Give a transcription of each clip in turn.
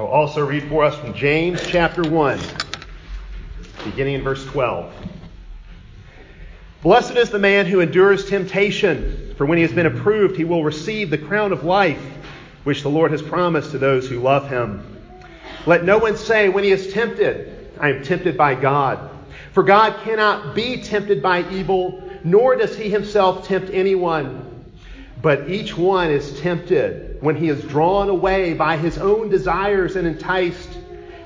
I will also read for us from James chapter 1, beginning in verse 12. Blessed is the man who endures temptation, for when he has been approved, he will receive the crown of life which the Lord has promised to those who love him. Let no one say when he is tempted, I am tempted by God. For God cannot be tempted by evil, nor does he himself tempt anyone. But each one is tempted when he is drawn away by his own desires and enticed.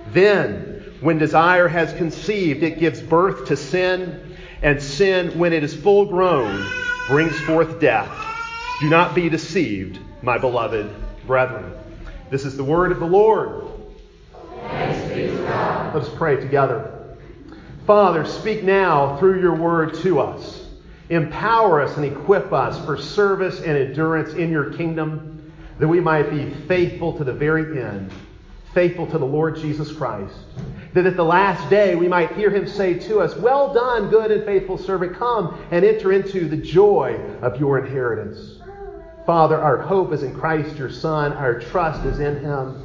Then, when desire has conceived, it gives birth to sin and sin, when it is full grown, brings forth death. Do not be deceived, my beloved brethren. This is the word of the Lord. Let us pray together. Father, speak now through your word to us. Empower us and equip us for service and endurance in your kingdom, that we might be faithful to the very end faithful to the Lord Jesus Christ. That at the last day we might hear him say to us, Well done, good and faithful servant, come and enter into the joy of your inheritance. Father, our hope is in Christ your Son, our trust is in him.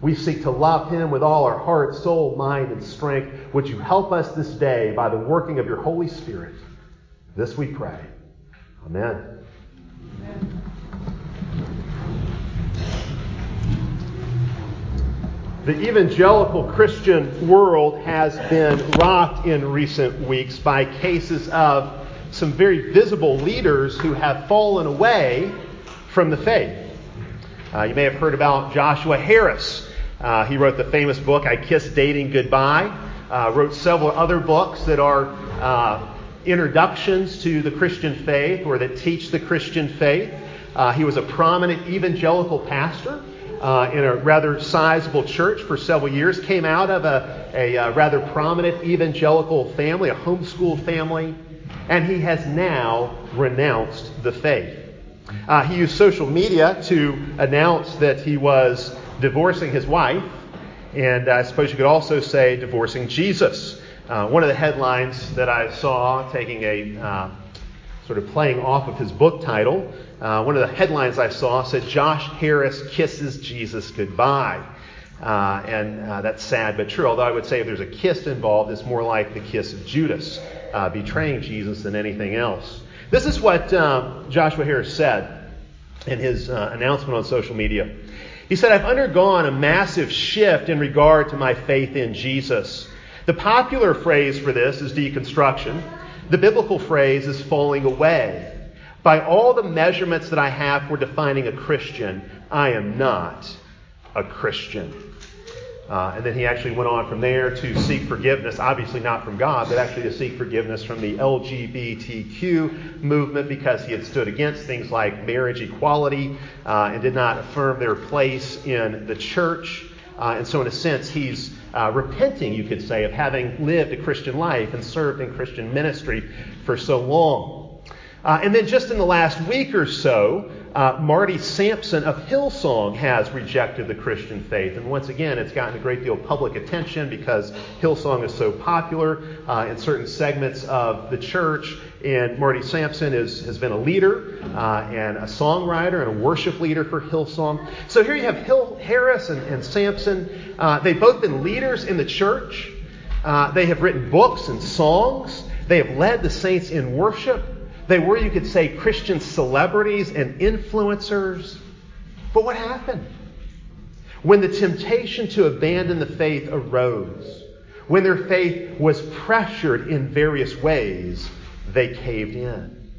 We seek to love him with all our heart, soul, mind, and strength. Would you help us this day by the working of your Holy Spirit? This we pray. Amen. The evangelical Christian world has been rocked in recent weeks by cases of some very visible leaders who have fallen away from the faith. Uh, you may have heard about Joshua Harris. Uh, he wrote the famous book, I Kissed Dating Goodbye. Uh, wrote several other books that are uh, introductions to the Christian faith or that teach the Christian faith. Uh, he was a prominent evangelical pastor uh, in a rather sizable church for several years, came out of a, a, uh, rather prominent evangelical family, a homeschooled family, and he has now renounced the faith. Uh, he used social media to announce that he was divorcing his wife, and I suppose you could also say divorcing Jesus. Uh, one of the headlines that I saw, taking a uh, sort of playing off of his book title, uh, one of the headlines I saw said, Josh Harris kisses Jesus goodbye. Uh, and uh, that's sad but true. Although I would say if there's a kiss involved, it's more like the kiss of Judas, uh, betraying Jesus than anything else. This is what um, Joshua Harris said in his uh, announcement on social media. He said, I've undergone a massive shift in regard to my faith in Jesus. The popular phrase for this is deconstruction. The biblical phrase is falling away. By all the measurements that I have for defining a Christian, I am not a Christian. Uh, and then he actually went on from there to seek forgiveness, obviously not from God, but actually to seek forgiveness from the LGBTQ movement because he had stood against things like marriage equality uh, and did not affirm their place in the church. Uh, and so, in a sense, he's uh, repenting, you could say, of having lived a Christian life and served in Christian ministry for so long. Uh, and then just in the last week or so, uh, Marty Sampson of Hillsong has rejected the Christian faith. And once again, it's gotten a great deal of public attention because Hillsong is so popular uh, in certain segments of the church. And Marty Sampson is, has been a leader uh, and a songwriter and a worship leader for Hillsong. So here you have Hill, Harris and, and Sampson. Uh, they've both been leaders in the church. Uh, they have written books and songs. They have led the saints in worship. They were, you could say, Christian celebrities and influencers. But what happened? When the temptation to abandon the faith arose, when their faith was pressured in various ways, they caved in.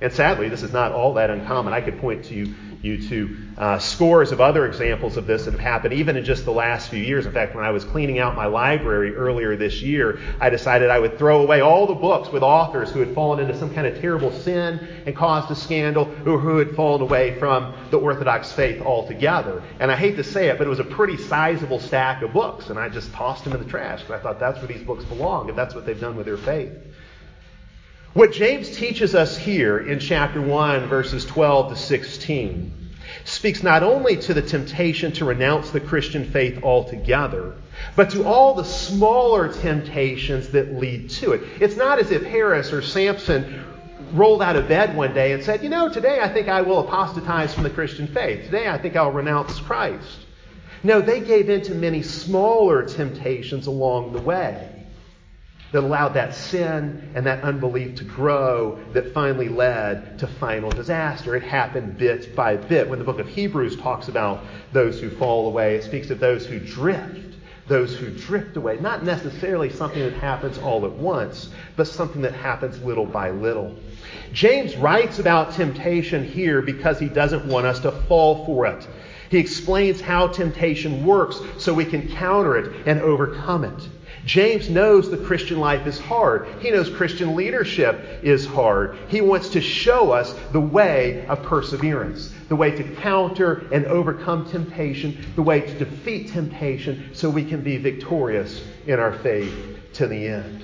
And sadly, this is not all that uncommon. I could point to you, to uh, scores of other examples of this that have happened even in just the last few years. In fact, when I was cleaning out my library earlier this year, I decided I would throw away all the books with authors who had fallen into some kind of terrible sin and caused a scandal, or who had fallen away from the Orthodox faith altogether. And I hate to say it, but it was a pretty sizable stack of books, and I just tossed them in the trash because I thought that's where these books belong, if that's what they've done with their faith. What James teaches us here in chapter 1, verses 12 to 16, speaks not only to the temptation to renounce the Christian faith altogether, but to all the smaller temptations that lead to it. It's not as if Harris or Sampson rolled out of bed one day and said, You know, today I think I will apostatize from the Christian faith. Today I think I'll renounce Christ. No, they gave in to many smaller temptations along the way that allowed that sin and that unbelief to grow that finally led to final disaster. It happened bit by bit. When the book of Hebrews talks about those who fall away, it speaks of those who drift, those who drift away. Not necessarily something that happens all at once, but something that happens little by little. James writes about temptation here because he doesn't want us to fall for it. He explains how temptation works so we can counter it and overcome it. James knows the Christian life is hard. He knows Christian leadership is hard. He wants to show us the way of perseverance, the way to counter and overcome temptation, the way to defeat temptation so we can be victorious in our faith to the end.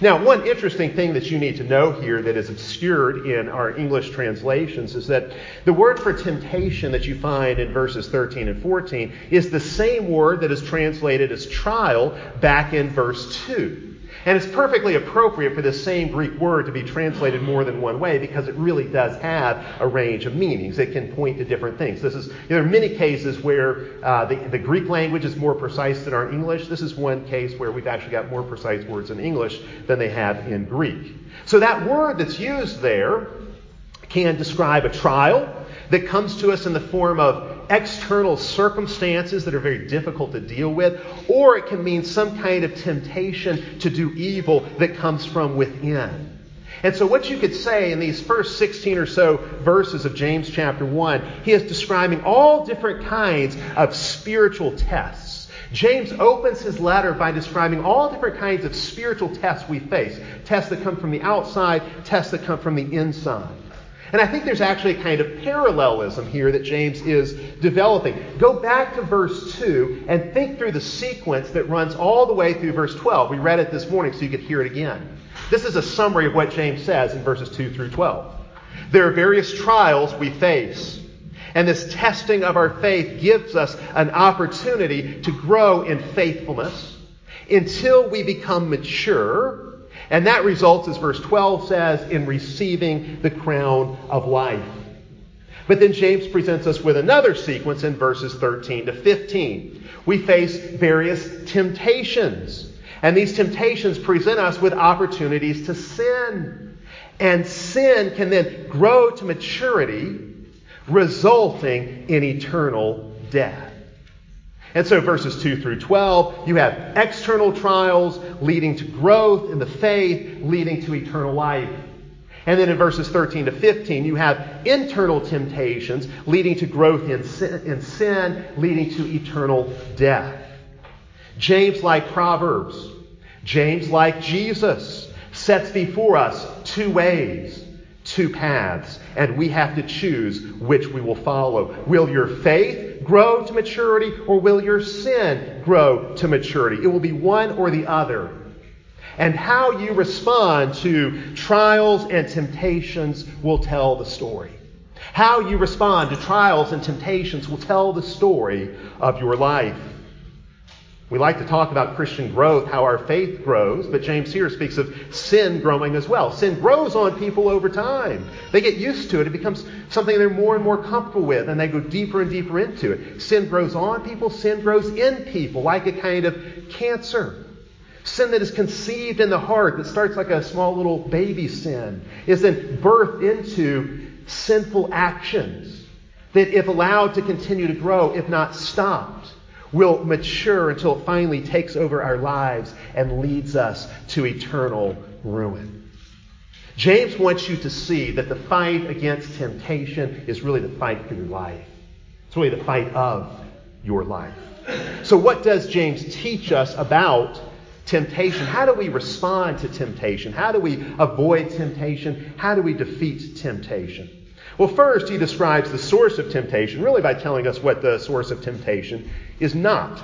Now, one interesting thing that you need to know here that is obscured in our English translations is that the word for temptation that you find in verses 13 and 14 is the same word that is translated as trial back in verse 2. And it's perfectly appropriate for this same Greek word to be translated more than one way because it really does have a range of meanings. It can point to different things. This is, there are many cases where uh, the, the Greek language is more precise than our English. This is one case where we've actually got more precise words in English than they have in Greek. So that word that's used there can describe a trial that comes to us in the form of external circumstances that are very difficult to deal with, or it can mean some kind of temptation to do evil that comes from within. And so, what you could say in these first 16 or so verses of James chapter 1, he is describing all different kinds of spiritual tests. James opens his letter by describing all different kinds of spiritual tests we face tests that come from the outside, tests that come from the inside. And I think there's actually a kind of parallelism here that James is developing. Go back to verse 2 and think through the sequence that runs all the way through verse 12. We read it this morning so you could hear it again. This is a summary of what James says in verses 2 through 12. There are various trials we face. And this testing of our faith gives us an opportunity to grow in faithfulness until we become mature and that results, as verse 12 says, in receiving the crown of life. But then James presents us with another sequence in verses 13 to 15. We face various temptations. And these temptations present us with opportunities to sin. And sin can then grow to maturity, resulting in eternal death. And so, verses 2 through 12, you have external trials leading to growth in the faith, leading to eternal life. And then in verses 13 to 15, you have internal temptations leading to growth in sin, in sin, leading to eternal death. James, like Proverbs, James, like Jesus, sets before us two ways, two paths, and we have to choose which we will follow. Will your faith grow to maturity or will your sin grow to maturity? It will be one or the other. And how you respond to trials and temptations will tell the story. How you respond to trials and temptations will tell the story of your life. We like to talk about Christian growth, how our faith grows, but James here speaks of sin growing as well. Sin grows on people over time. They get used to it. It becomes something they're more and more comfortable with, and they go deeper and deeper into it. Sin grows on people, sin grows in people, like a kind of cancer. Sin that is conceived in the heart, that starts like a small little baby sin, is then birthed into sinful actions that, if allowed to continue to grow, if not stopped, will mature until it finally takes over our lives and leads us to eternal ruin. James wants you to see that the fight against temptation is really the fight for your life. It's really the fight of your life. So, what does James teach us about temptation? How do we respond to temptation? How do we avoid temptation? How do we defeat temptation? Well, first, he describes the source of temptation, really by telling us what the source of temptation is not.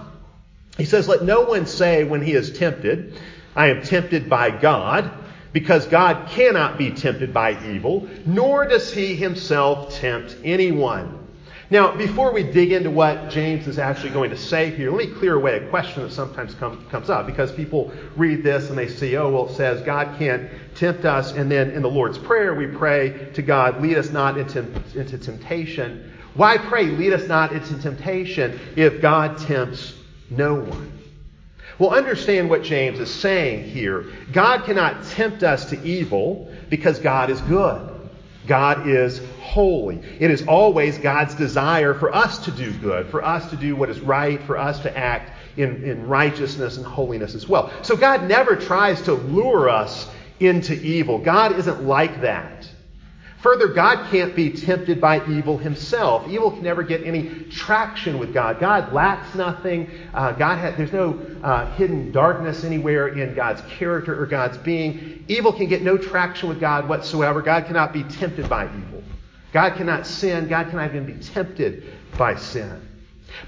He says, Let no one say when he is tempted, I am tempted by God, because God cannot be tempted by evil, nor does he himself tempt anyone. Now, before we dig into what James is actually going to say here, let me clear away a question that sometimes come, comes up because people read this and they see, oh, well, it says God can't tempt us. And then in the Lord's Prayer, we pray to God, lead us not into, into temptation. Why pray, lead us not into temptation, if God tempts no one? Well, understand what James is saying here. God cannot tempt us to evil because God is good. God is holy. It is always God's desire for us to do good, for us to do what is right, for us to act in, in righteousness and holiness as well. So God never tries to lure us into evil. God isn't like that. Further, God can't be tempted by evil himself. Evil can never get any traction with God. God lacks nothing. Uh, God has, there's no uh, hidden darkness anywhere in God's character or God's being. Evil can get no traction with God whatsoever. God cannot be tempted by evil. God cannot sin. God cannot even be tempted by sin.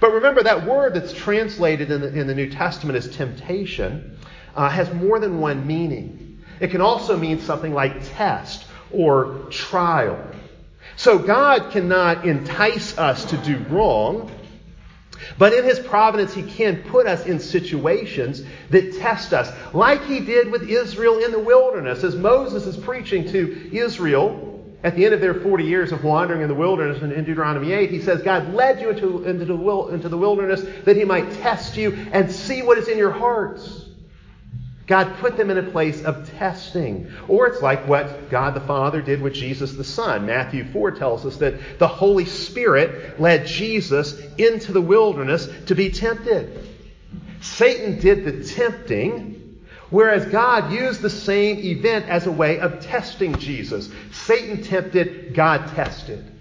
But remember that word that's translated in the, in the New Testament as temptation uh, has more than one meaning. It can also mean something like test or trial. So God cannot entice us to do wrong, but in His providence, He can put us in situations that test us, like He did with Israel in the wilderness. As Moses is preaching to Israel at the end of their 40 years of wandering in the wilderness in Deuteronomy 8, he says, God led you into, into, the, into the wilderness that He might test you and see what is in your hearts. God put them in a place of testing. Or it's like what God the Father did with Jesus the Son. Matthew 4 tells us that the Holy Spirit led Jesus into the wilderness to be tempted. Satan did the tempting, whereas God used the same event as a way of testing Jesus. Satan tempted, God tested.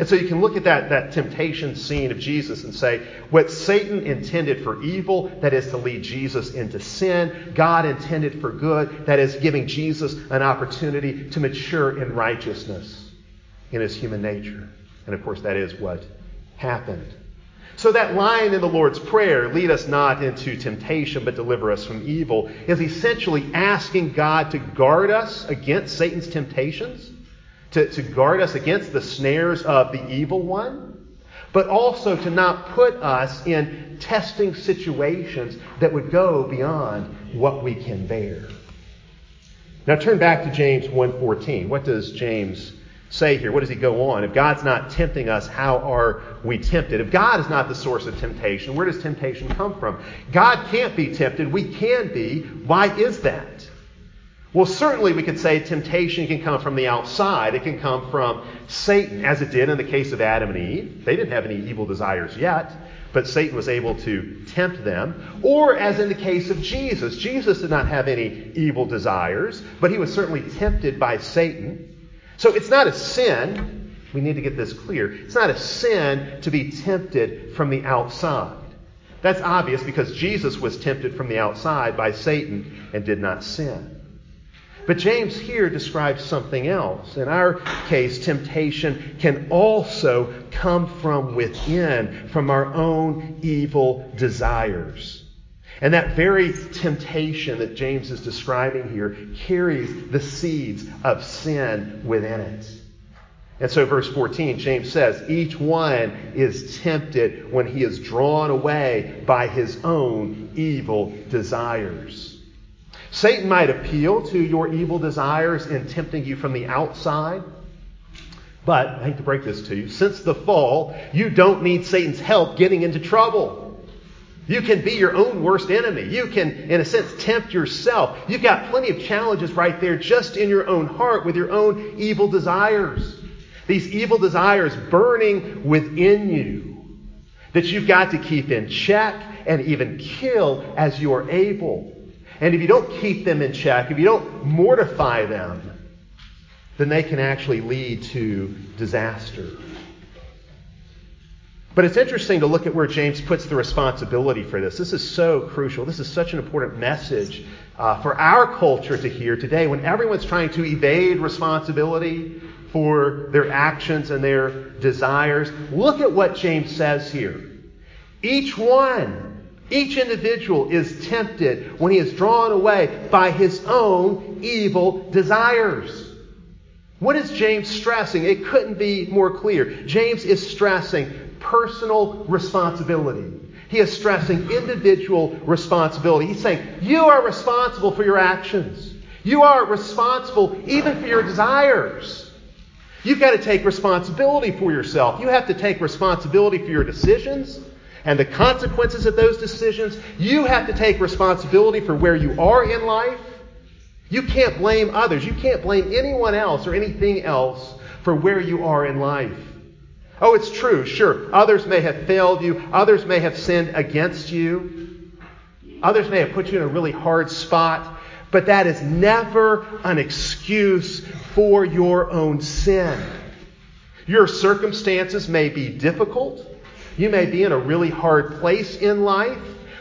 And so you can look at that, that temptation scene of Jesus and say, what Satan intended for evil, that is to lead Jesus into sin, God intended for good, that is giving Jesus an opportunity to mature in righteousness in his human nature. And of course, that is what happened. So that line in the Lord's Prayer, lead us not into temptation, but deliver us from evil, is essentially asking God to guard us against Satan's temptations to, to guard us against the snares of the evil one, but also to not put us in testing situations that would go beyond what we can bear. Now turn back to James 1:14. What does James say here? What does he go on? If God's not tempting us, how are we tempted? If God is not the source of temptation, where does temptation come from? God can't be tempted. We can be. Why is that? Well, certainly we could say temptation can come from the outside. It can come from Satan, as it did in the case of Adam and Eve. They didn't have any evil desires yet, but Satan was able to tempt them. Or as in the case of Jesus. Jesus did not have any evil desires, but he was certainly tempted by Satan. So it's not a sin. We need to get this clear. It's not a sin to be tempted from the outside. That's obvious because Jesus was tempted from the outside by Satan and did not sin. But James here describes something else. In our case, temptation can also come from within, from our own evil desires. And that very temptation that James is describing here carries the seeds of sin within it. And so, verse 14, James says, Each one is tempted when he is drawn away by his own evil desires. Satan might appeal to your evil desires in tempting you from the outside. But, I hate to break this to you, since the fall, you don't need Satan's help getting into trouble. You can be your own worst enemy. You can, in a sense, tempt yourself. You've got plenty of challenges right there just in your own heart with your own evil desires. These evil desires burning within you that you've got to keep in check and even kill as you are able. And if you don't keep them in check, if you don't mortify them, then they can actually lead to disaster. But it's interesting to look at where James puts the responsibility for this. This is so crucial. This is such an important message uh, for our culture to hear today when everyone's trying to evade responsibility for their actions and their desires. Look at what James says here. Each one each individual is tempted when he is drawn away by his own evil desires. What is James stressing? It couldn't be more clear. James is stressing personal responsibility. He is stressing individual responsibility. He's saying, You are responsible for your actions. You are responsible even for your desires. You've got to take responsibility for yourself. You have to take responsibility for your decisions and the consequences of those decisions. You have to take responsibility for where you are in life. You can't blame others. You can't blame anyone else or anything else for where you are in life. Oh, it's true, sure. Others may have failed you. Others may have sinned against you. Others may have put you in a really hard spot. But that is never an excuse for your own sin. Your circumstances may be difficult. You may be in a really hard place in life,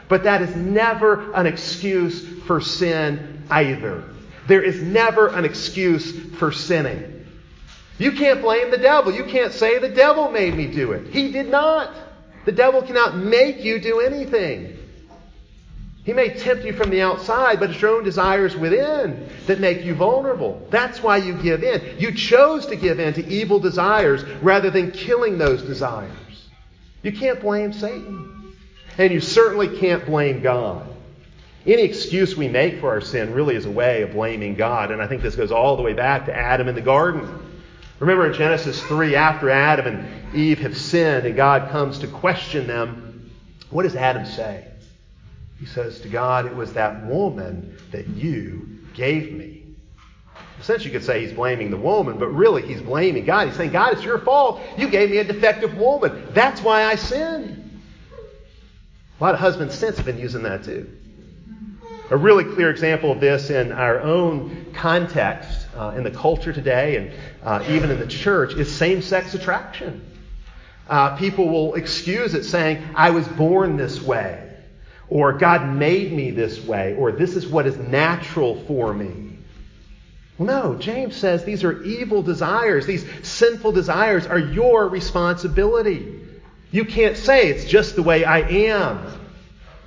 but that is never an excuse for sin either. There is never an excuse for sinning. You can't blame the devil. You can't say the devil made me do it. He did not. The devil cannot make you do anything. He may tempt you from the outside, but it's your own desires within that make you vulnerable. That's why you give in. You chose to give in to evil desires rather than killing those desires. You can't blame Satan. And you certainly can't blame God. Any excuse we make for our sin really is a way of blaming God. And I think this goes all the way back to Adam in the garden. Remember in Genesis 3, after Adam and Eve have sinned and God comes to question them, what does Adam say? He says to God, It was that woman that you gave me. Sense, you could say he's blaming the woman, but really he's blaming God. He's saying, God, it's your fault. You gave me a defective woman. That's why I sinned. A lot of husbands since have been using that too. A really clear example of this in our own context, uh, in the culture today, and uh, even in the church, is same sex attraction. Uh, people will excuse it saying, I was born this way or God made me this way, or this is what is natural for me. No, James says these are evil desires. These sinful desires are your responsibility. You can't say it's just the way I am.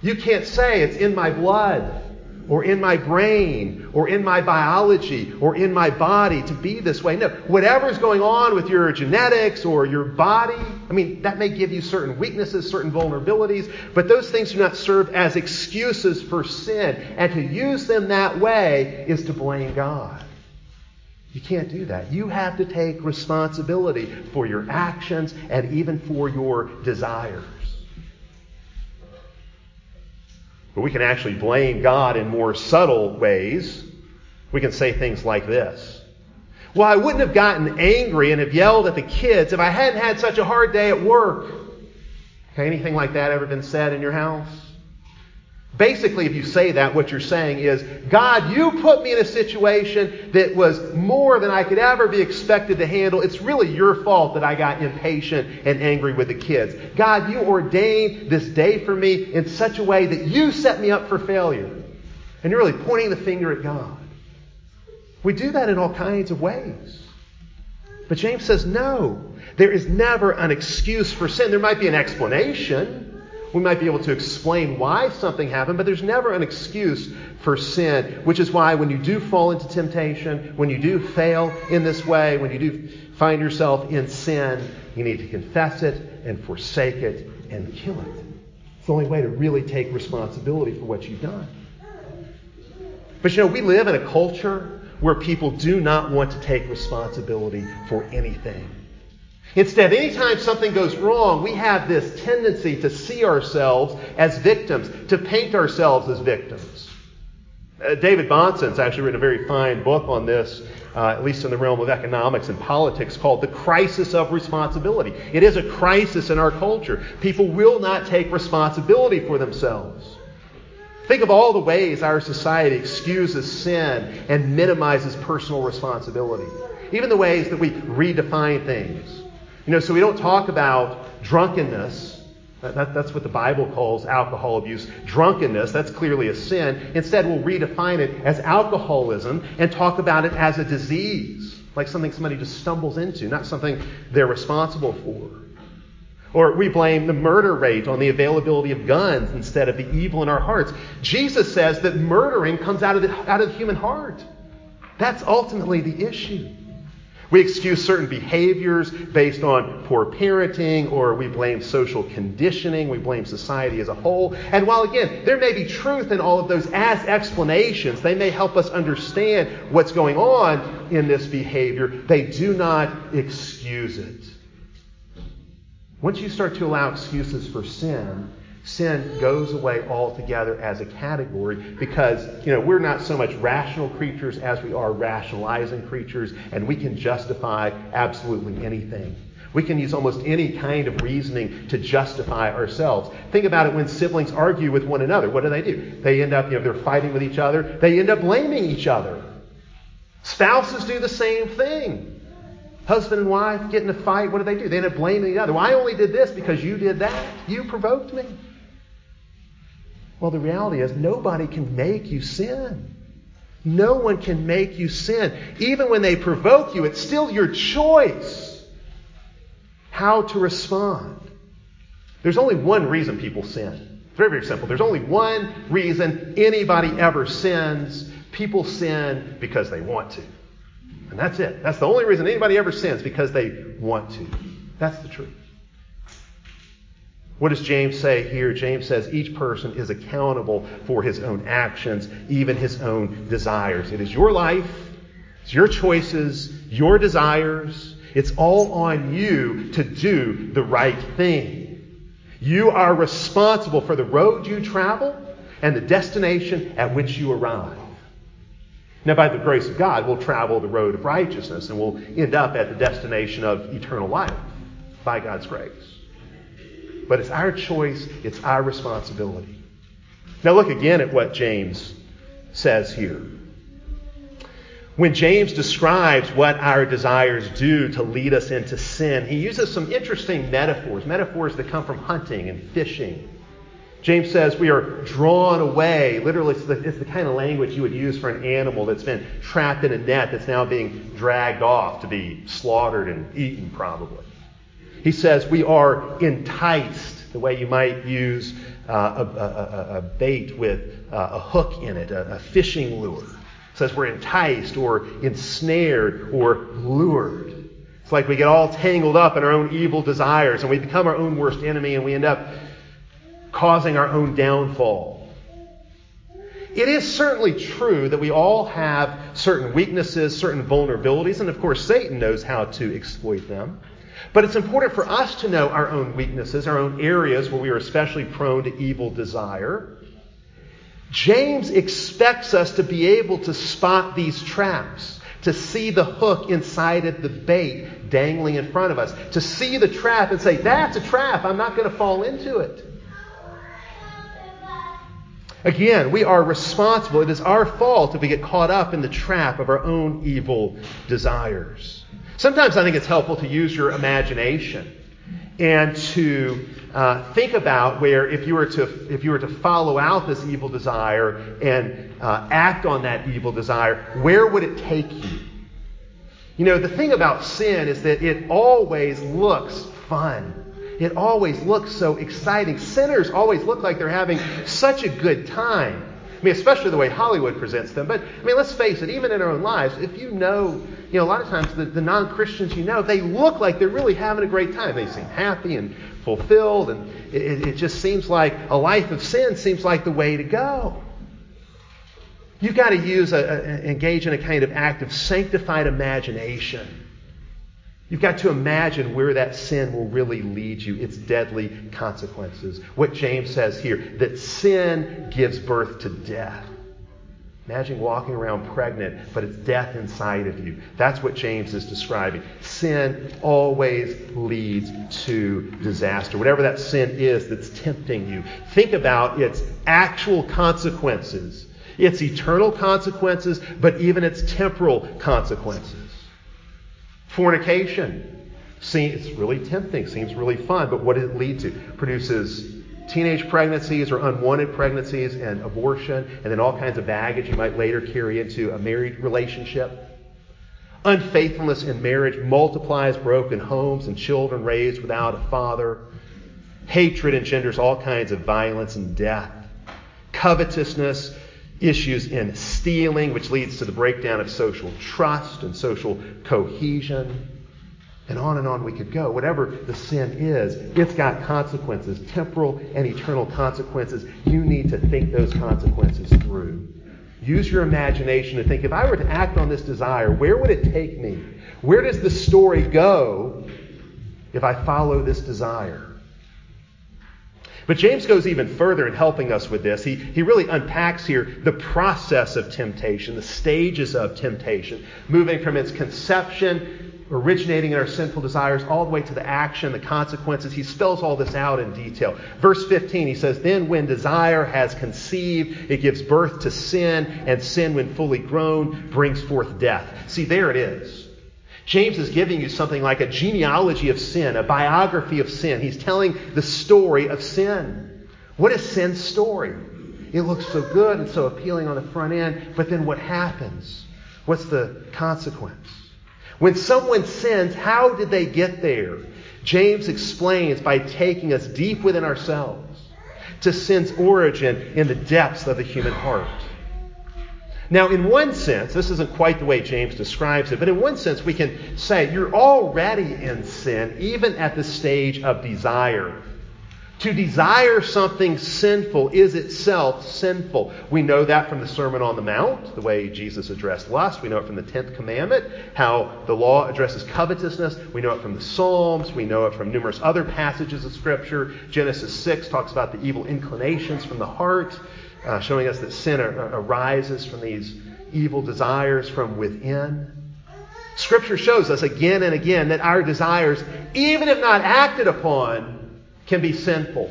You can't say it's in my blood or in my brain or in my biology or in my body to be this way. No, whatever's going on with your genetics or your body, I mean, that may give you certain weaknesses, certain vulnerabilities, but those things do not serve as excuses for sin. And to use them that way is to blame God. You can't do that. You have to take responsibility for your actions and even for your desires. But we can actually blame God in more subtle ways. We can say things like this. Well, I wouldn't have gotten angry and have yelled at the kids if I hadn't had such a hard day at work. Okay, anything like that ever been said in your house? Basically, if you say that, what you're saying is, God, you put me in a situation that was more than I could ever be expected to handle. It's really your fault that I got impatient and angry with the kids. God, you ordained this day for me in such a way that you set me up for failure. And you're really pointing the finger at God. We do that in all kinds of ways. But James says, no, there is never an excuse for sin. There might be an explanation. We might be able to explain why something happened, but there's never an excuse for sin, which is why when you do fall into temptation, when you do fail in this way, when you do find yourself in sin, you need to confess it and forsake it and kill it. It's the only way to really take responsibility for what you've done. But you know, we live in a culture where people do not want to take responsibility for anything. Instead, anytime something goes wrong, we have this tendency to see ourselves as victims, to paint ourselves as victims. Uh, David Bahnsen's actually written a very fine book on this, uh, at least in the realm of economics and politics, called The Crisis of Responsibility. It is a crisis in our culture. People will not take responsibility for themselves. Think of all the ways our society excuses sin and minimizes personal responsibility. Even the ways that we redefine things. You know, so we don't talk about drunkenness. That, that's what the Bible calls alcohol abuse. Drunkenness, that's clearly a sin. Instead, we'll redefine it as alcoholism and talk about it as a disease, like something somebody just stumbles into, not something they're responsible for. Or we blame the murder rate on the availability of guns instead of the evil in our hearts. Jesus says that murdering comes out of the, out of the human heart. That's ultimately the issue. We excuse certain behaviors based on poor parenting, or we blame social conditioning, we blame society as a whole. And while, again, there may be truth in all of those as explanations, they may help us understand what's going on in this behavior, they do not excuse it. Once you start to allow excuses for sin, sin goes away altogether as a category because you know we're not so much rational creatures as we are rationalizing creatures and we can justify absolutely anything we can use almost any kind of reasoning to justify ourselves think about it when siblings argue with one another what do they do they end up you know they're fighting with each other they end up blaming each other spouses do the same thing Husband and wife get in a fight. What do they do? They end up blaming the other. Well, I only did this because you did that. You provoked me. Well, the reality is nobody can make you sin. No one can make you sin. Even when they provoke you, it's still your choice how to respond. There's only one reason people sin. It's very, very simple. There's only one reason anybody ever sins. People sin because they want to. And that's it. That's the only reason anybody ever sins, because they want to. That's the truth. What does James say here? James says each person is accountable for his own actions, even his own desires. It is your life, it's your choices, your desires. It's all on you to do the right thing. You are responsible for the road you travel and the destination at which you arrive. Now, by the grace of God, we'll travel the road of righteousness and we'll end up at the destination of eternal life by God's grace. But it's our choice, it's our responsibility. Now, look again at what James says here. When James describes what our desires do to lead us into sin, he uses some interesting metaphors, metaphors that come from hunting and fishing. James says we are drawn away. Literally, it's the, it's the, kind of language you would use for an animal that's been trapped in a net that's now being dragged off to be slaughtered and eaten, probably. He says we are enticed, the way you might use uh, a, a, a, bait with uh, a hook in it, a, fishing lure. It says we're enticed or ensnared or lured. It's like we get all tangled up in our own evil desires and we become our own worst enemy and we end up causing our own downfall. It is certainly true that we all have certain weaknesses, certain vulnerabilities, and of course, Satan knows how to exploit them. But it's important for us to know our own weaknesses, our own areas where we are especially prone to evil desire. James expects us to be able to spot these traps, to see the hook inside of the bait dangling in front of us, to see the trap and say, That's a trap, I'm not going to fall into it. Again, we are responsible. It is our fault if we get caught up in the trap of our own evil desires. Sometimes I think it's helpful to use your imagination and to uh, think about where if you were to if you were to follow out this evil desire and uh, act on that evil desire, where would it take you? You know, the thing about sin is that it always looks fun. It always looks so exciting. Sinners always look like they're having such a good time. I mean, especially the way Hollywood presents them. But, I mean, let's face it, even in our own lives, if you know, you know, a lot of times the, the non Christians you know, they look like they're really having a great time. They seem happy and fulfilled, and it, it just seems like a life of sin seems like the way to go. You've got to use a, a, engage in a kind of act of sanctified imagination You've got to imagine where that sin will really lead you, its deadly consequences. What James says here, that sin gives birth to death. Imagine walking around pregnant, but it's death inside of you. That's what James is describing. Sin always leads to disaster. Whatever that sin is that's tempting you, think about its actual consequences, its eternal consequences, but even its temporal consequences. Fornication. See, it's really tempting, seems really fun, but what does it lead to? Produces teenage pregnancies or unwanted pregnancies and abortion, and then all kinds of baggage you might later carry into a married relationship. Unfaithfulness in marriage multiplies broken homes and children raised without a father. Hatred engenders all kinds of violence and death. Covetousness issues in stealing, which leads to the breakdown of social trust and social cohesion. And on and on we could go. Whatever the sin is, it's got consequences, temporal and eternal consequences. You need to think those consequences through. Use your imagination to think if I were to act on this desire, where would it take me? Where does the story go if I follow this desire? But James goes even further in helping us with this. He, he really unpacks here the process of temptation, the stages of temptation, moving from its conception originating in our sinful desires all the way to the action, the consequences. He spells all this out in detail. Verse 15, he says, Then when desire has conceived, it gives birth to sin, and sin, when fully grown, brings forth death. See, there it is. James is giving you something like a genealogy of sin, a biography of sin. He's telling the story of sin. What is sin's story? It looks so good and so appealing on the front end, but then what happens? What's the consequence? When someone sins, how did they get there? James explains by taking us deep within ourselves to sin's origin in the depths of the human heart. Now, in one sense, this isn't quite the way James describes it, but in one sense, we can say you're already in sin, even at the stage of desire. To desire something sinful is itself sinful. We know that from the Sermon on the Mount, the way Jesus addressed lust. We know it from the 10th commandment, how the law addresses covetousness. We know it from the Psalms. We know it from numerous other passages of Scripture. Genesis 6 talks about the evil inclinations from the heart, uh, showing us that sin arises from these evil desires from within. Scripture shows us again and again that our desires, even if not acted upon, can be sinful.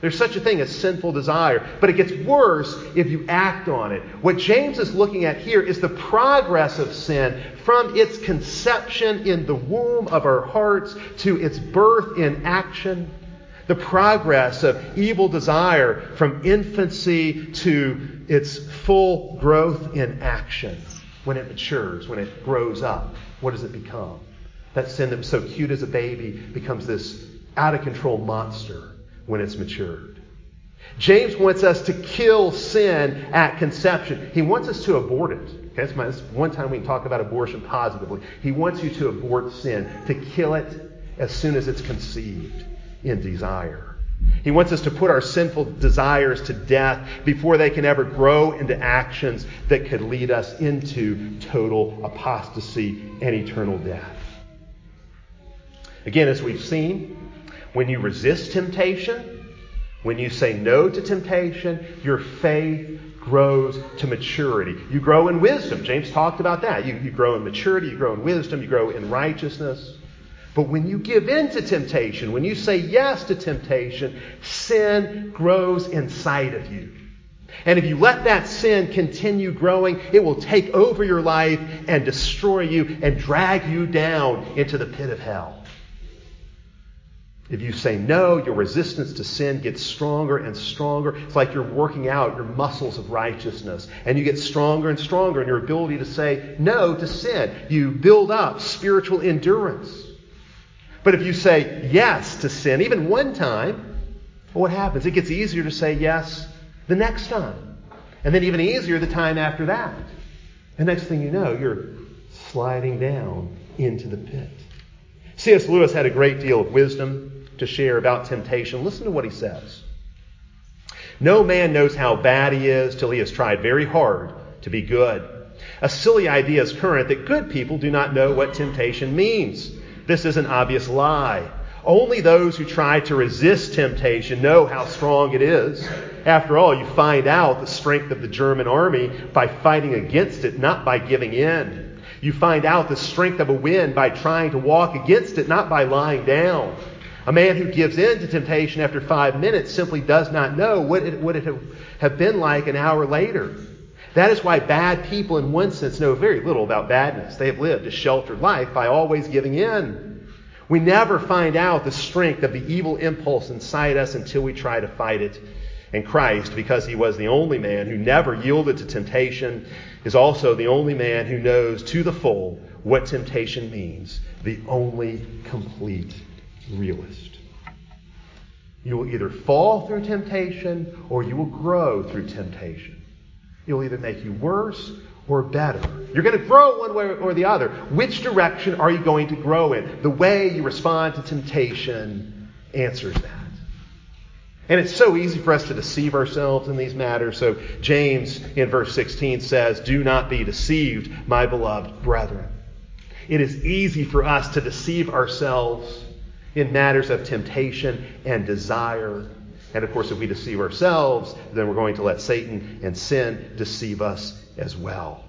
There's such a thing as sinful desire, but it gets worse if you act on it. What James is looking at here is the progress of sin from its conception in the womb of our hearts to its birth in action. The progress of evil desire from infancy to its full growth in action. When it matures, when it grows up, what does it become? That sin that was so cute as a baby becomes this out of control monster when it's matured. James wants us to kill sin at conception. He wants us to abort it. Okay, that's, my, that's one time we can talk about abortion positively. He wants you to abort sin, to kill it as soon as it's conceived in desire. He wants us to put our sinful desires to death before they can ever grow into actions that could lead us into total apostasy and eternal death. Again, as we've seen, when you resist temptation, when you say no to temptation, your faith grows to maturity. You grow in wisdom. James talked about that. You, you grow in maturity, you grow in wisdom, you grow in righteousness. But when you give in to temptation, when you say yes to temptation, sin grows inside of you. And if you let that sin continue growing, it will take over your life and destroy you and drag you down into the pit of hell. If you say no, your resistance to sin gets stronger and stronger. It's like you're working out your muscles of righteousness. And you get stronger and stronger in your ability to say no to sin. You build up spiritual endurance. But if you say yes to sin, even one time, what happens? It gets easier to say yes the next time. And then even easier the time after that. The next thing you know, you're sliding down into the pit. C.S. Lewis had a great deal of wisdom to share about temptation. Listen to what he says. No man knows how bad he is till he has tried very hard to be good. A silly idea is current that good people do not know what temptation means. This is an obvious lie. Only those who try to resist temptation know how strong it is. After all, you find out the strength of the German army by fighting against it, not by giving in. You find out the strength of a wind by trying to walk against it, not by lying down. A man who gives in to temptation after five minutes simply does not know what it would have been like an hour later. That is why bad people, in one sense, know very little about badness. They have lived a sheltered life by always giving in. We never find out the strength of the evil impulse inside us until we try to fight it. And Christ, because he was the only man who never yielded to temptation, is also the only man who knows to the full what temptation means, the only complete realist. You will either fall through temptation or you will grow through temptation. It'll either make you worse or better. You're going to grow one way or the other. Which direction are you going to grow in? The way you respond to temptation answers that. And it's so easy for us to deceive ourselves in these matters. So James in verse 16 says, Do not be deceived, my beloved brethren. It is easy for us to deceive ourselves in matters of temptation and desire. And of course, if we deceive ourselves, then we're going to let Satan and sin deceive us as well.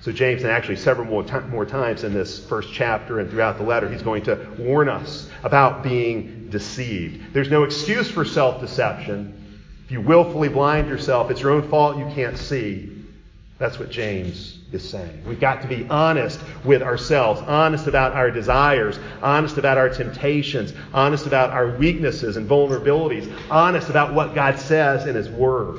So, James, and actually several more, t- more times in this first chapter and throughout the letter, he's going to warn us about being deceived. There's no excuse for self deception. If you willfully blind yourself, it's your own fault you can't see. That's what James is saying. We've got to be honest with ourselves, honest about our desires, honest about our temptations, honest about our weaknesses and vulnerabilities, honest about what God says in His Word.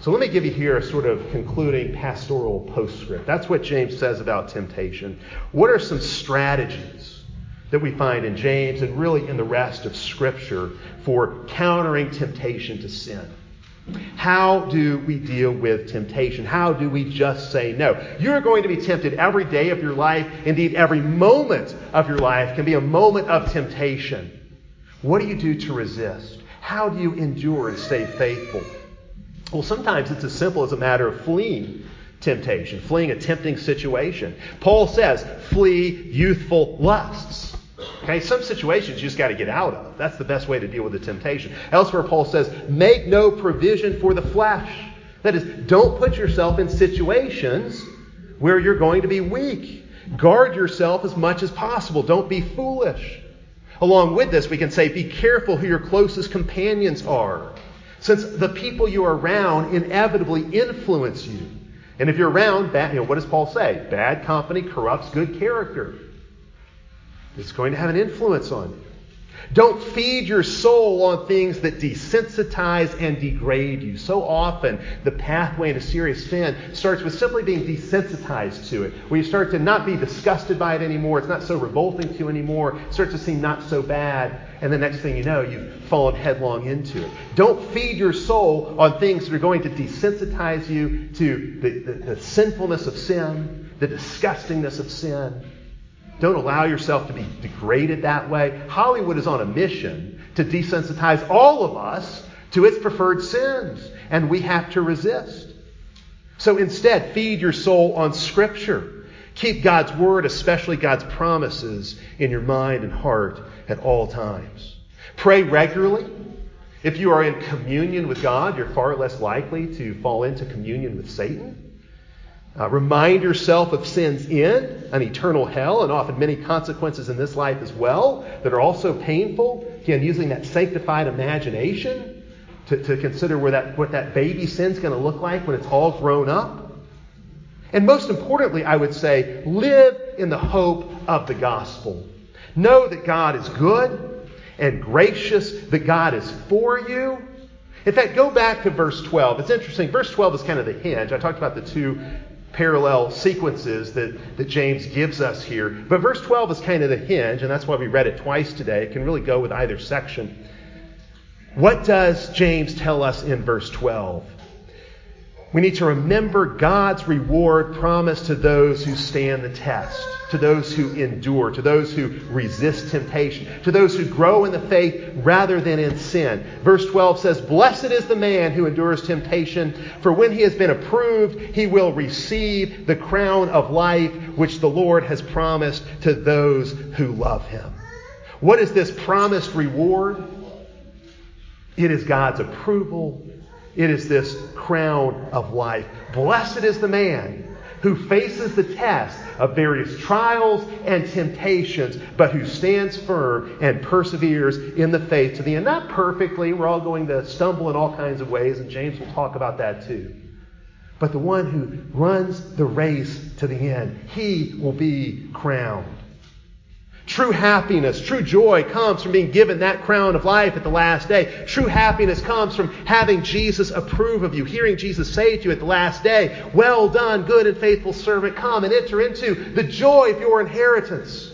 So let me give you here a sort of concluding pastoral postscript. That's what James says about temptation. What are some strategies that we find in James and really in the rest of Scripture for countering temptation to sin? How do we deal with temptation? How do we just say no? You're going to be tempted every day of your life. Indeed, every moment of your life can be a moment of temptation. What do you do to resist? How do you endure and stay faithful? Well, sometimes it's as simple as a matter of fleeing temptation, fleeing a tempting situation. Paul says, flee youthful lusts. Okay, some situations you just got to get out of. That's the best way to deal with the temptation. Elsewhere, Paul says, make no provision for the flesh. That is, don't put yourself in situations where you're going to be weak. Guard yourself as much as possible. Don't be foolish. Along with this, we can say, be careful who your closest companions are since the people you are around inevitably influence you. And if you're around, bad, you know, what does Paul say? Bad company corrupts good character. It's going to have an influence on you. Don't feed your soul on things that desensitize and degrade you. So often, the pathway into serious sin starts with simply being desensitized to it, where you start to not be disgusted by it anymore. It's not so revolting to you anymore. It starts to seem not so bad. And the next thing you know, you've fallen headlong into it. Don't feed your soul on things that are going to desensitize you to the, the, the sinfulness of sin, the disgustingness of sin. Don't allow yourself to be degraded that way. Hollywood is on a mission to desensitize all of us to its preferred sins, and we have to resist. So instead, feed your soul on Scripture. Keep God's Word, especially God's promises, in your mind and heart at all times. Pray regularly. If you are in communion with God, you're far less likely to fall into communion with Satan. Uh, remind yourself of sin's end, an eternal hell, and often many consequences in this life as well that are also painful. Again, using that sanctified imagination to, to consider where that, what that baby sin's going to look like when it's all grown up. And most importantly, I would say, live in the hope of the gospel. Know that God is good and gracious, that God is for you. In fact, go back to verse 12. It's interesting. Verse 12 is kind of the hinge. I talked about the two parallel sequences that, that James gives us here. But verse 12 is kind of the hinge, and that's why we read it twice today. It can really go with either section. What does James tell us in verse 12? We need to remember God's reward promised to those who stand the test to those who endure, to those who resist temptation, to those who grow in the faith rather than in sin. Verse 12 says, Blessed is the man who endures temptation, for when he has been approved, he will receive the crown of life which the Lord has promised to those who love him. What is this promised reward? It is God's approval. It is this crown of life. Blessed is the man who faces the test of various trials and temptations, but who stands firm and perseveres in the faith to the end. Not perfectly, we're all going to stumble in all kinds of ways, and James will talk about that too. But the one who runs the race to the end, he will be crowned. True happiness, true joy comes from being given that crown of life at the last day. True happiness comes from having Jesus approve of you, hearing Jesus say to you at the last day, Well done, good and faithful servant, come and enter into the joy of your inheritance.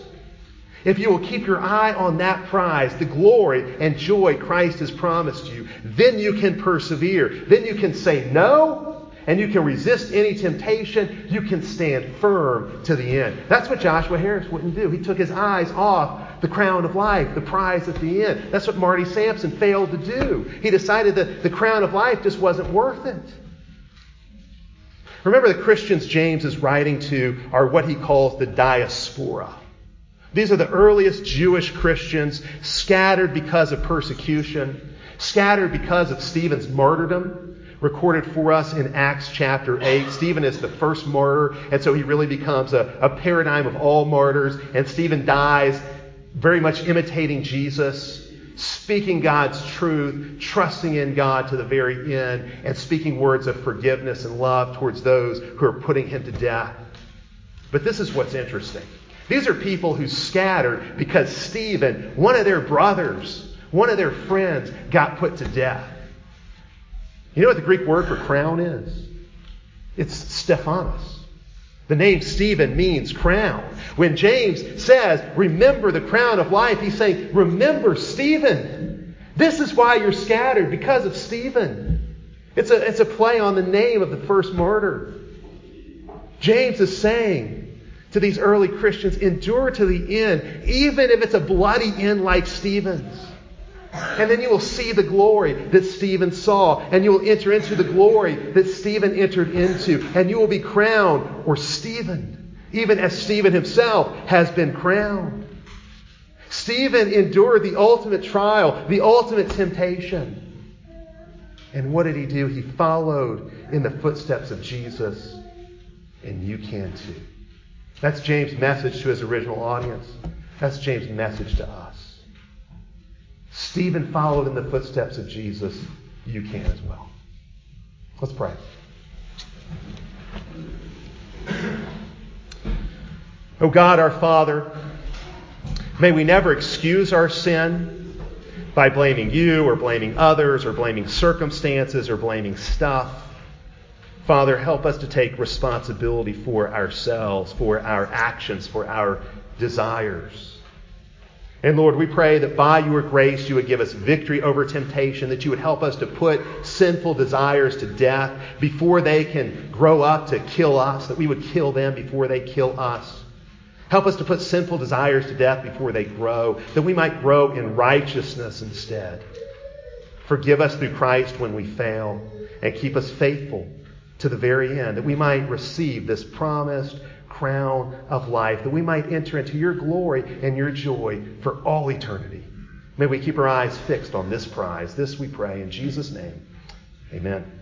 if you will keep your eye on that prize, the glory and joy Christ has promised you, then you can persevere. Then you can say no, and you can resist any temptation. You can stand firm to the end. That's what Joshua Harris wouldn't do. He took his eyes off the crown of life, the prize at the end. That's what Marty Sampson failed to do. He decided that the crown of life just wasn't worth it. Remember, the Christians James is writing to are what he calls the diaspora. These are the earliest Jewish Christians scattered because of persecution, scattered because of Stephen's martyrdom, recorded for us in Acts chapter 8. Stephen is the first martyr, and so he really becomes a, a paradigm of all martyrs. And Stephen dies very much imitating Jesus, speaking God's truth, trusting in God to the very end, and speaking words of forgiveness and love towards those who are putting him to death. But this is what's interesting. These are people who scattered because Stephen, one of their brothers, one of their friends, got put to death. You know what the Greek word for crown is? It's Stephanos. The name Stephen means crown. When James says, remember the crown of life, he's saying, remember Stephen. This is why you're scattered, because of Stephen. It's a, it's a play on the name of the first martyr. James is saying, to these early Christians endure to the end, even if it's a bloody end like Stephen's. And then you will see the glory that Stephen saw, and you will enter into the glory that Stephen entered into, and you will be crowned or Stephen, even as Stephen himself has been crowned. Stephen endured the ultimate trial, the ultimate temptation. And what did he do? He followed in the footsteps of Jesus, and you can too. That's James' message to his original audience. That's James' message to us. Stephen followed in the footsteps of Jesus. You can as well. Let's pray. Oh God, our Father, may we never excuse our sin by blaming you or blaming others or blaming circumstances or blaming stuff. Father, help us to take responsibility for ourselves, for our actions, for our desires. And Lord, we pray that by your grace you would give us victory over temptation, that you would help us to put sinful desires to death before they can grow up to kill us, that we would kill them before they kill us. Help us to put sinful desires to death before they grow, that we might grow in righteousness instead. Forgive us through Christ when we fail, and keep us faithful to the very end, that we might receive this promised crown of life, that we might enter into your glory and your joy for all eternity. May we keep our eyes fixed on this prize. This we pray in Jesus' name. Amen.